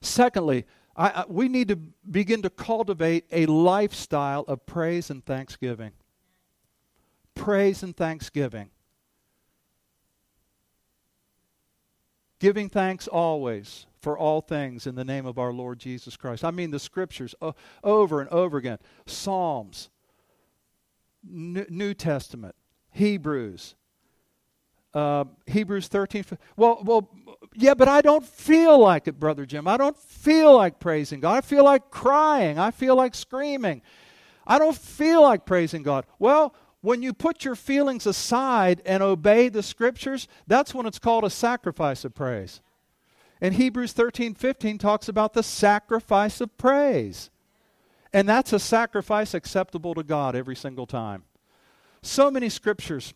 secondly, I, I, we need to begin to cultivate a lifestyle of praise and thanksgiving. Praise and thanksgiving. Giving thanks always for all things in the name of our Lord Jesus Christ. I mean, the scriptures uh, over and over again Psalms, New Testament, Hebrews, uh, Hebrews 13. Well, well, yeah, but I don't feel like it, Brother Jim. I don't feel like praising God. I feel like crying. I feel like screaming. I don't feel like praising God. Well, when you put your feelings aside and obey the scriptures, that's when it's called a sacrifice of praise. And Hebrews 13 15 talks about the sacrifice of praise. And that's a sacrifice acceptable to God every single time. So many scriptures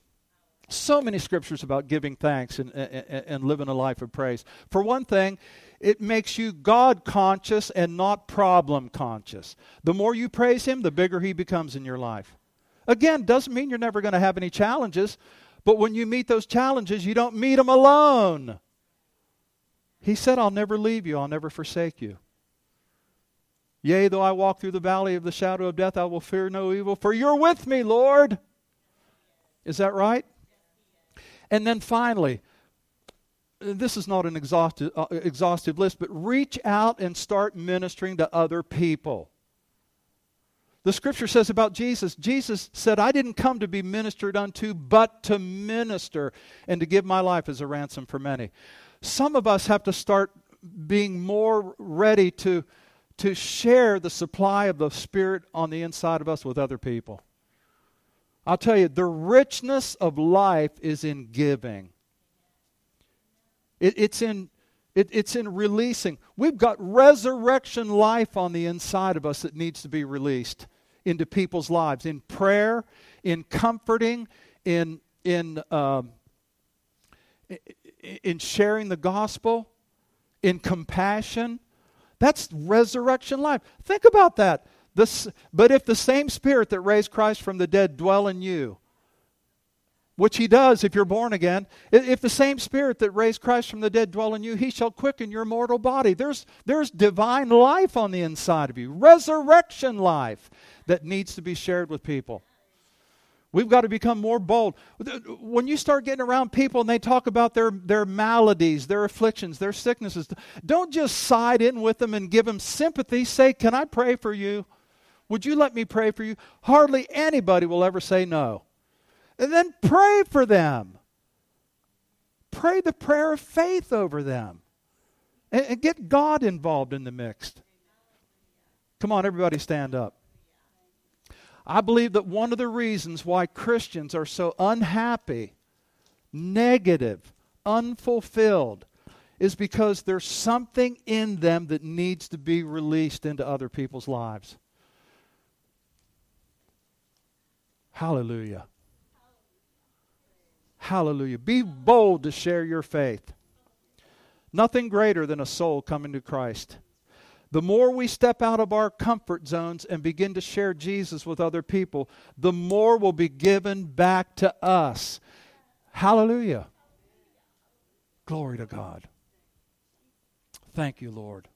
so many scriptures about giving thanks and, and, and, living a life of praise. For one thing, it makes you God conscious and not problem conscious. The more you praise Him, the bigger He becomes in your life. Again, doesn't mean you're never going to have any challenges, but when you meet those challenges, you don't meet them alone. He said, I'll never leave you, I'll never forsake you. Yea, though I walk through the valley of the shadow of death, I will fear no evil, for you're with me, Lord. Is that right? And then finally, this is not an exhaustive, uh, exhaustive list, but reach out and start ministering to other people. The scripture says about Jesus, Jesus said, I didn't come to be ministered unto, but to minister and to give my life as a ransom for many. Some of us have to start being more ready to, to share the supply of the Spirit on the inside of us with other people. I'll tell you, the richness of life is in giving. It, it's in it, it's in releasing. We've got resurrection life on the inside of us that needs to be released into people's lives in prayer, in comforting, in in um, in sharing the gospel, in compassion. That's resurrection life. Think about that. This, but if the same Spirit that raised Christ from the dead dwell in you, which he does if you're born again, if the same Spirit that raised Christ from the dead dwell in you, he shall quicken your mortal body. There's, there's divine life on the inside of you, resurrection life that needs to be shared with people. We've got to become more bold. When you start getting around people and they talk about their, their maladies, their afflictions, their sicknesses, don't just side in with them and give them sympathy. Say, Can I pray for you? Would you let me pray for you? Hardly anybody will ever say no. And then pray for them. Pray the prayer of faith over them. And, and get God involved in the mix. Come on, everybody, stand up. I believe that one of the reasons why Christians are so unhappy, negative, unfulfilled, is because there's something in them that needs to be released into other people's lives. Hallelujah. Hallelujah. Be bold to share your faith. Nothing greater than a soul coming to Christ. The more we step out of our comfort zones and begin to share Jesus with other people, the more will be given back to us. Hallelujah. Glory to God. Thank you, Lord.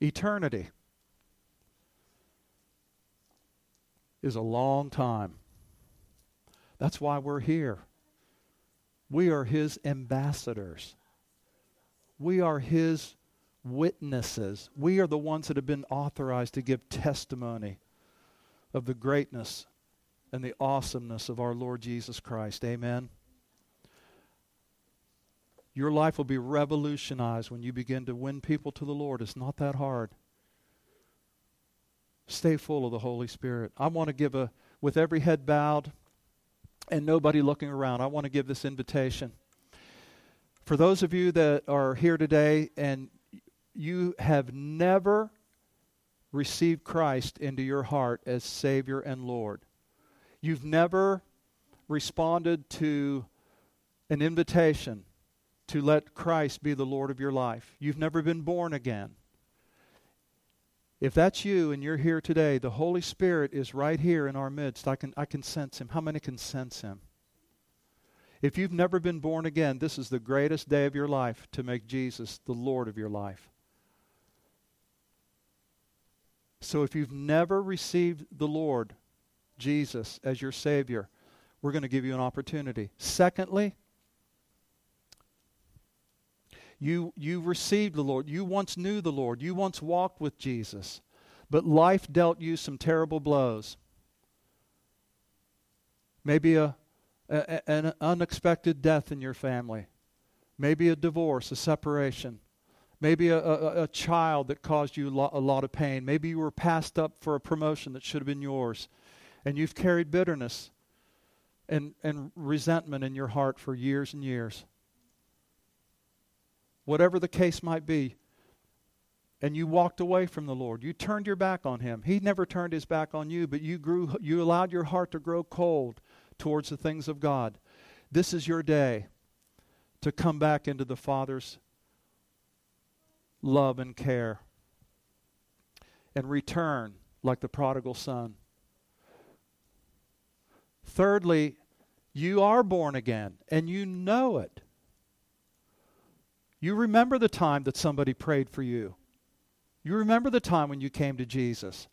Eternity. Is a long time. That's why we're here. We are His ambassadors. We are His witnesses. We are the ones that have been authorized to give testimony of the greatness and the awesomeness of our Lord Jesus Christ. Amen. Your life will be revolutionized when you begin to win people to the Lord. It's not that hard. Stay full of the Holy Spirit. I want to give a, with every head bowed and nobody looking around, I want to give this invitation. For those of you that are here today and you have never received Christ into your heart as Savior and Lord. You've never responded to an invitation to let Christ be the Lord of your life. You've never been born again. If that's you and you're here today, the Holy Spirit is right here in our midst. I can, I can sense Him. How many can sense Him? If you've never been born again, this is the greatest day of your life to make Jesus the Lord of your life. So if you've never received the Lord, Jesus, as your Savior, we're going to give you an opportunity. Secondly, you, you received the Lord. You once knew the Lord. You once walked with Jesus. But life dealt you some terrible blows. Maybe a, a, an unexpected death in your family. Maybe a divorce, a separation. Maybe a, a, a child that caused you a lot, a lot of pain. Maybe you were passed up for a promotion that should have been yours. And you've carried bitterness and, and resentment in your heart for years and years whatever the case might be, and you walked away from the Lord. You turned your back on him. He never turned his back on you, but you grew you allowed your heart to grow cold towards the things of God. This is your day to come back into the Father's love and care and return like the prodigal son. Thirdly, you are born again and you know it. You remember the time that somebody prayed for you. You remember the time when you came to Jesus.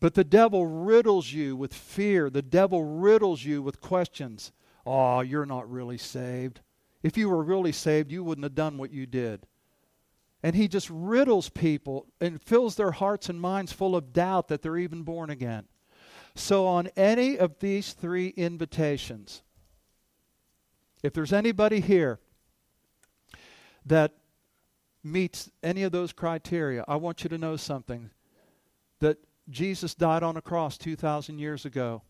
But the devil riddles you with fear. The devil riddles you with questions. Oh, you're not really saved. If you were really saved, you wouldn't have done what you did. And he just riddles people and fills their hearts and minds full of doubt that they're even born again. So, on any of these three invitations, if there's anybody here that meets any of those criteria, I want you to know something that Jesus died on a cross 2,000 years ago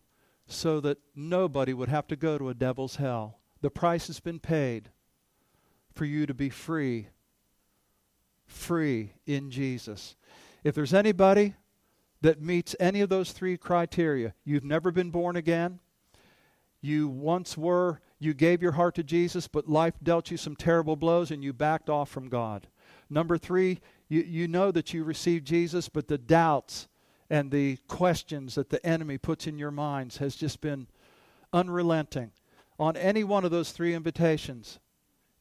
so that nobody would have to go to a devil's hell. The price has been paid for you to be free, free in Jesus. If there's anybody that meets any of those three criteria, you've never been born again, you once were you gave your heart to Jesus, but life dealt you some terrible blows and you backed off from God. Number three, you, you know that you received Jesus, but the doubts and the questions that the enemy puts in your minds has just been unrelenting. On any one of those three invitations,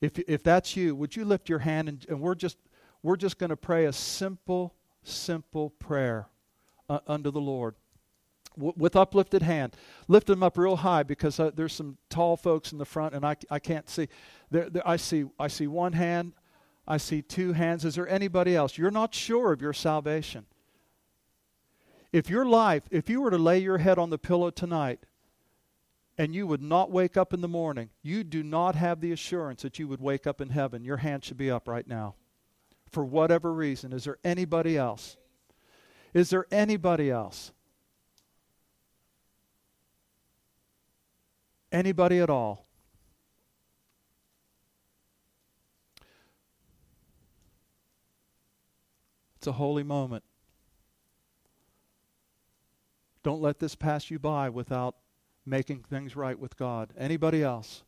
if, if that's you, would you lift your hand and, and we're just, we're just going to pray a simple, simple prayer uh, unto the Lord with uplifted hand. Lift them up real high because uh, there's some tall folks in the front and I, I can't see. There, there, I see. I see one hand. I see two hands. Is there anybody else? You're not sure of your salvation. If your life, if you were to lay your head on the pillow tonight and you would not wake up in the morning, you do not have the assurance that you would wake up in heaven. Your hand should be up right now. For whatever reason. Is there anybody else? Is there anybody else? Anybody at all? It's a holy moment. Don't let this pass you by without making things right with God. Anybody else?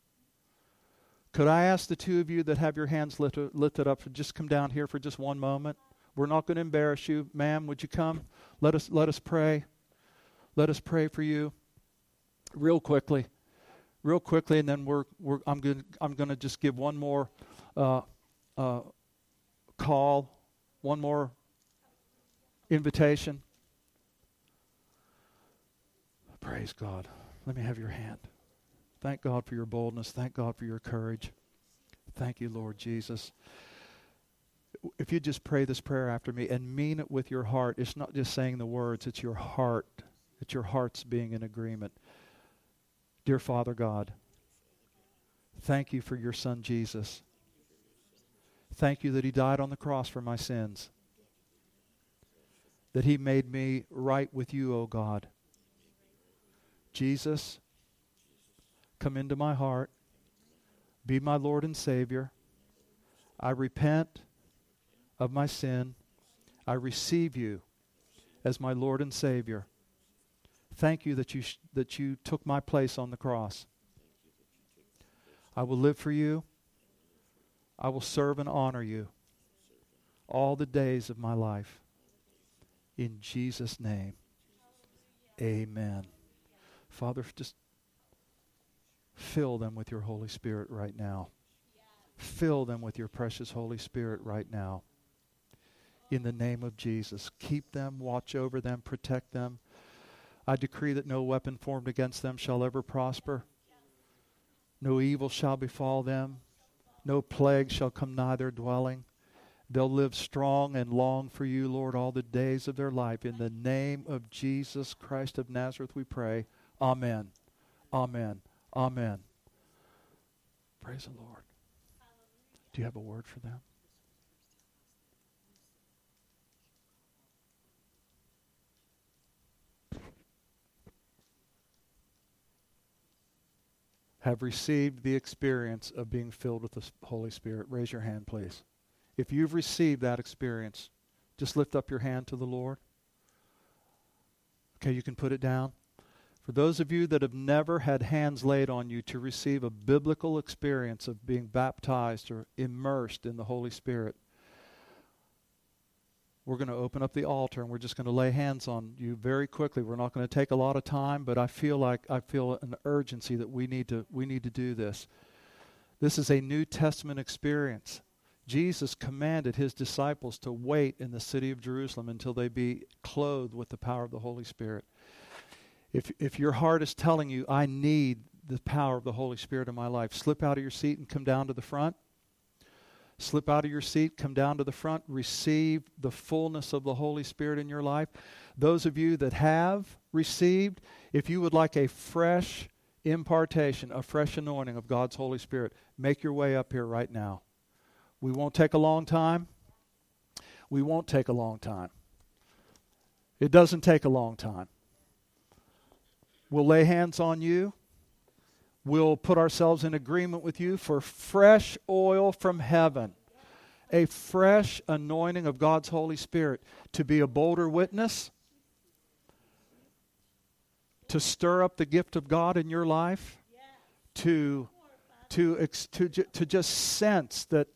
Could I ask the two of you that have your hands lifted, lifted up to just come down here for just one moment? We're not going to embarrass you. Ma'am, would you come? Let us, let us pray. Let us pray for you. Real quickly real quickly, and then we're, we're I'm going I'm going to just give one more uh, uh, call, one more invitation. Praise God. Let me have your hand. Thank God for your boldness. Thank God for your courage. Thank you, Lord Jesus. If you just pray this prayer after me and mean it with your heart, it's not just saying the words, it's your heart. It's your heart's being in agreement. Dear Father God, thank you for your Son Jesus. Thank you that He died on the cross for my sins. That He made me right with you, O God. Jesus, come into my heart. Be my Lord and Savior. I repent of my sin. I receive you as my Lord and Savior. Thank you that you, sh- that you took my place on the cross. I will live for you. I will serve and honor you all the days of my life. In Jesus' name, amen. Father, just fill them with your Holy Spirit right now. Fill them with your precious Holy Spirit right now. In the name of Jesus, keep them, watch over them, protect them. I decree that no weapon formed against them shall ever prosper. No evil shall befall them. No plague shall come nigh their dwelling. They'll live strong and long for you, Lord, all the days of their life. In the name of Jesus Christ of Nazareth, we pray. Amen. Amen. Amen. Praise the Lord. Do you have a word for them? Have received the experience of being filled with the Holy Spirit? Raise your hand, please. If you've received that experience, just lift up your hand to the Lord. Okay, you can put it down. For those of you that have never had hands laid on you to receive a biblical experience of being baptized or immersed in the Holy Spirit, we're going to open up the altar and we're just going to lay hands on you very quickly. We're not going to take a lot of time, but I feel like I feel an urgency that we need to we need to do this. This is a New Testament experience. Jesus commanded his disciples to wait in the city of Jerusalem until they be clothed with the power of the Holy Spirit. If, if your heart is telling you, I need the power of the Holy Spirit in my life, slip out of your seat and come down to the front. Slip out of your seat, come down to the front, receive the fullness of the Holy Spirit in your life. Those of you that have received, if you would like a fresh impartation, a fresh anointing of God's Holy Spirit, make your way up here right now. We won't take a long time. We won't take a long time. It doesn't take a long time. We'll lay hands on you. We'll put ourselves in agreement with you for fresh oil from heaven, a fresh anointing of God's Holy Spirit to be a bolder witness, to stir up the gift of God in your life, to, to, to, to just sense that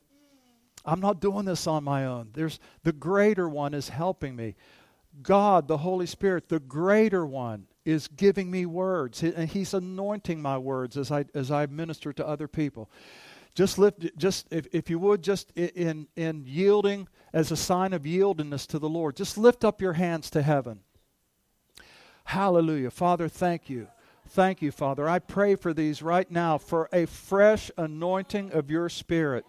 I'm not doing this on my own. There's the greater one is helping me. God, the Holy Spirit, the greater one is giving me words and he's anointing my words as I as I minister to other people. Just lift just if, if you would just in in yielding as a sign of yieldingness to the Lord. Just lift up your hands to heaven. Hallelujah. Father, thank you. Thank you, Father. I pray for these right now for a fresh anointing of your spirit.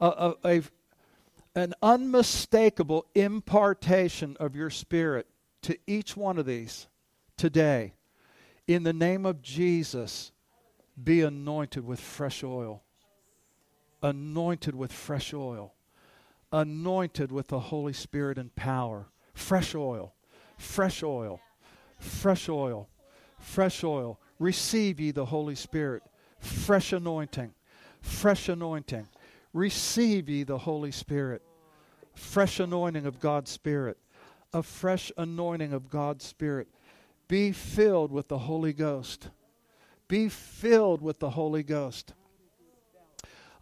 A, a, a, an unmistakable impartation of your spirit to each one of these today. In the name of Jesus, be anointed with fresh oil. Anointed with fresh oil. Anointed with the Holy Spirit and power. Fresh oil. Fresh oil. Fresh oil. Fresh oil. Receive ye the Holy Spirit. Fresh anointing. Fresh anointing. Receive ye the Holy Spirit. Fresh anointing of God's Spirit. A fresh anointing of God's Spirit. Be filled with the Holy Ghost. Be filled with the Holy Ghost.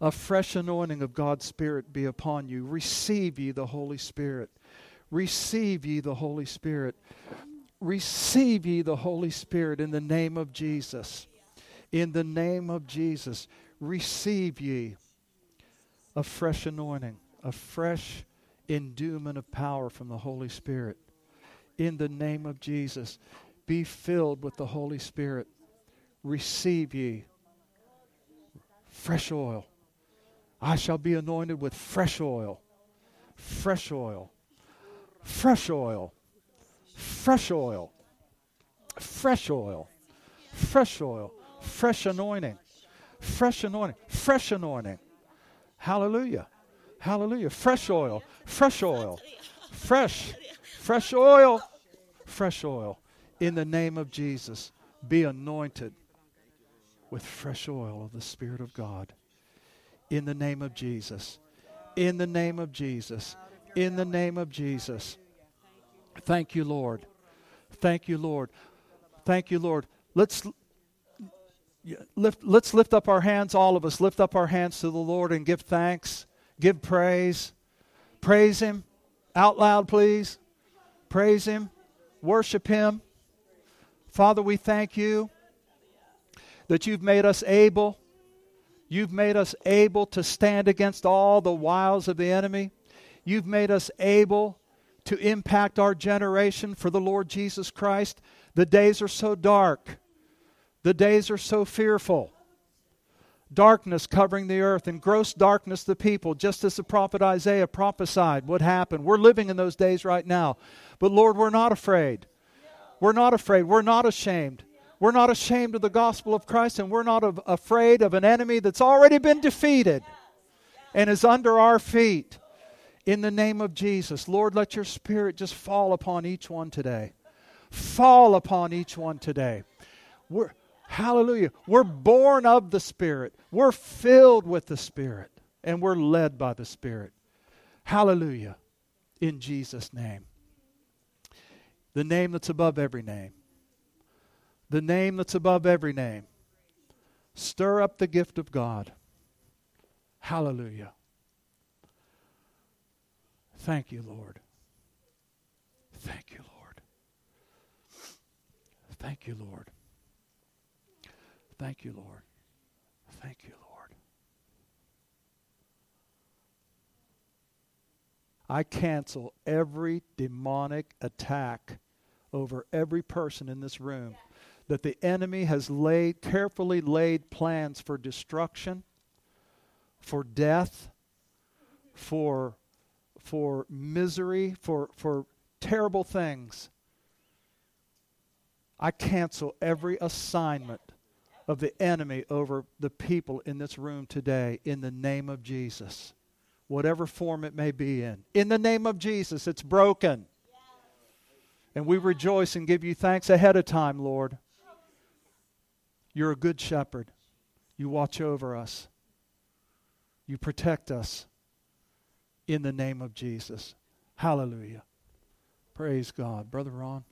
A fresh anointing of God's Spirit be upon you. Receive ye the Holy Spirit. Receive ye the Holy Spirit. Receive ye the Holy Spirit in the name of Jesus. In the name of Jesus. Receive ye a fresh anointing, a fresh endowment of power from the Holy Spirit. In the name of Jesus. Be filled with the Holy Spirit. Receive ye fresh oil. I shall be anointed with fresh oil. Fresh oil. Fresh oil. Fresh oil. Fresh oil. Fresh oil. Fresh anointing. Fresh anointing. Fresh anointing. Hallelujah. Hallelujah. Fresh oil. Fresh oil. Fresh. Fresh oil. Fresh oil in the name of Jesus, be anointed with fresh oil of the Spirit of God. In the name of Jesus. In the name of Jesus. In the name of Jesus. Thank you, Lord. Thank you, Lord. Thank you, Lord. Let's lift, let's lift up our hands, all of us, lift up our hands to the Lord and give thanks, give praise. Praise Him out loud, please. Praise Him, worship Him. Father, we thank you that you've made us able. You've made us able to stand against all the wiles of the enemy. You've made us able to impact our generation for the Lord Jesus Christ. The days are so dark. The days are so fearful. Darkness covering the earth and gross darkness the people, just as the prophet Isaiah prophesied would happen. We're living in those days right now. But Lord, we're not afraid. We're not afraid. We're not ashamed. We're not ashamed of the gospel of Christ, and we're not afraid of an enemy that's already been defeated and is under our feet. In the name of Jesus, Lord, let your spirit just fall upon each one today. Fall upon each one today. We're, Hallelujah. We're born of the Spirit. We're filled with the Spirit. And we're led by the Spirit. Hallelujah. In Jesus' name. The name that's above every name. The name that's above every name. Stir up the gift of God. Hallelujah. Thank you, Lord. Thank you, Lord. Thank you, Lord. Thank you, Lord. Thank you, Lord. I cancel every demonic attack over every person in this room that the enemy has laid carefully laid plans for destruction, for death, for for misery, for for terrible things. I cancel every assignment of the enemy over the people in this room today in the name of Jesus. Whatever form it may be in. In the name of Jesus, it's broken. And we rejoice and give you thanks ahead of time, Lord. You're a good shepherd. You watch over us. You protect us in the name of Jesus. Hallelujah. Praise God. Brother Ron.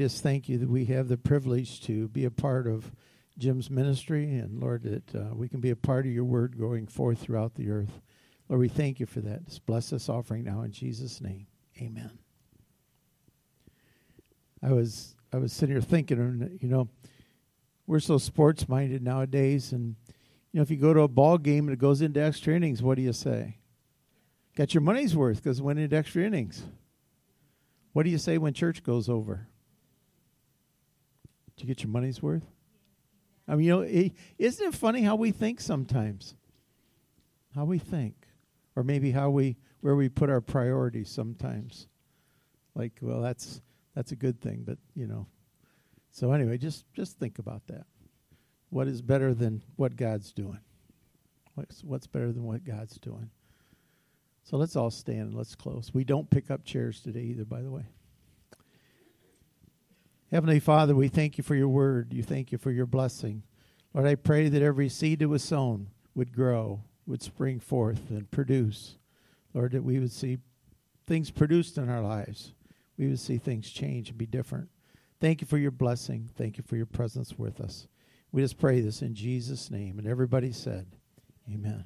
just thank you that we have the privilege to be a part of Jim's ministry, and Lord, that uh, we can be a part of your word going forth throughout the earth. Lord, we thank you for that. Just bless this offering now in Jesus' name. Amen. I was I was sitting here thinking, you know, we're so sports minded nowadays, and you know, if you go to a ball game and it goes into extra innings, what do you say? Got your money's worth because it went into extra innings. What do you say when church goes over? Did you get your money's worth? I mean, you know, isn't it funny how we think sometimes? How we think, or maybe how we where we put our priorities sometimes. Like, well, that's that's a good thing, but you know. So anyway, just just think about that. What is better than what God's doing? What's what's better than what God's doing? So let's all stand and let's close. We don't pick up chairs today either, by the way. Heavenly Father, we thank you for your word. You thank you for your blessing. Lord, I pray that every seed that was sown would grow, would spring forth and produce. Lord, that we would see things produced in our lives. We would see things change and be different. Thank you for your blessing. Thank you for your presence with us. We just pray this in Jesus' name. And everybody said, Amen.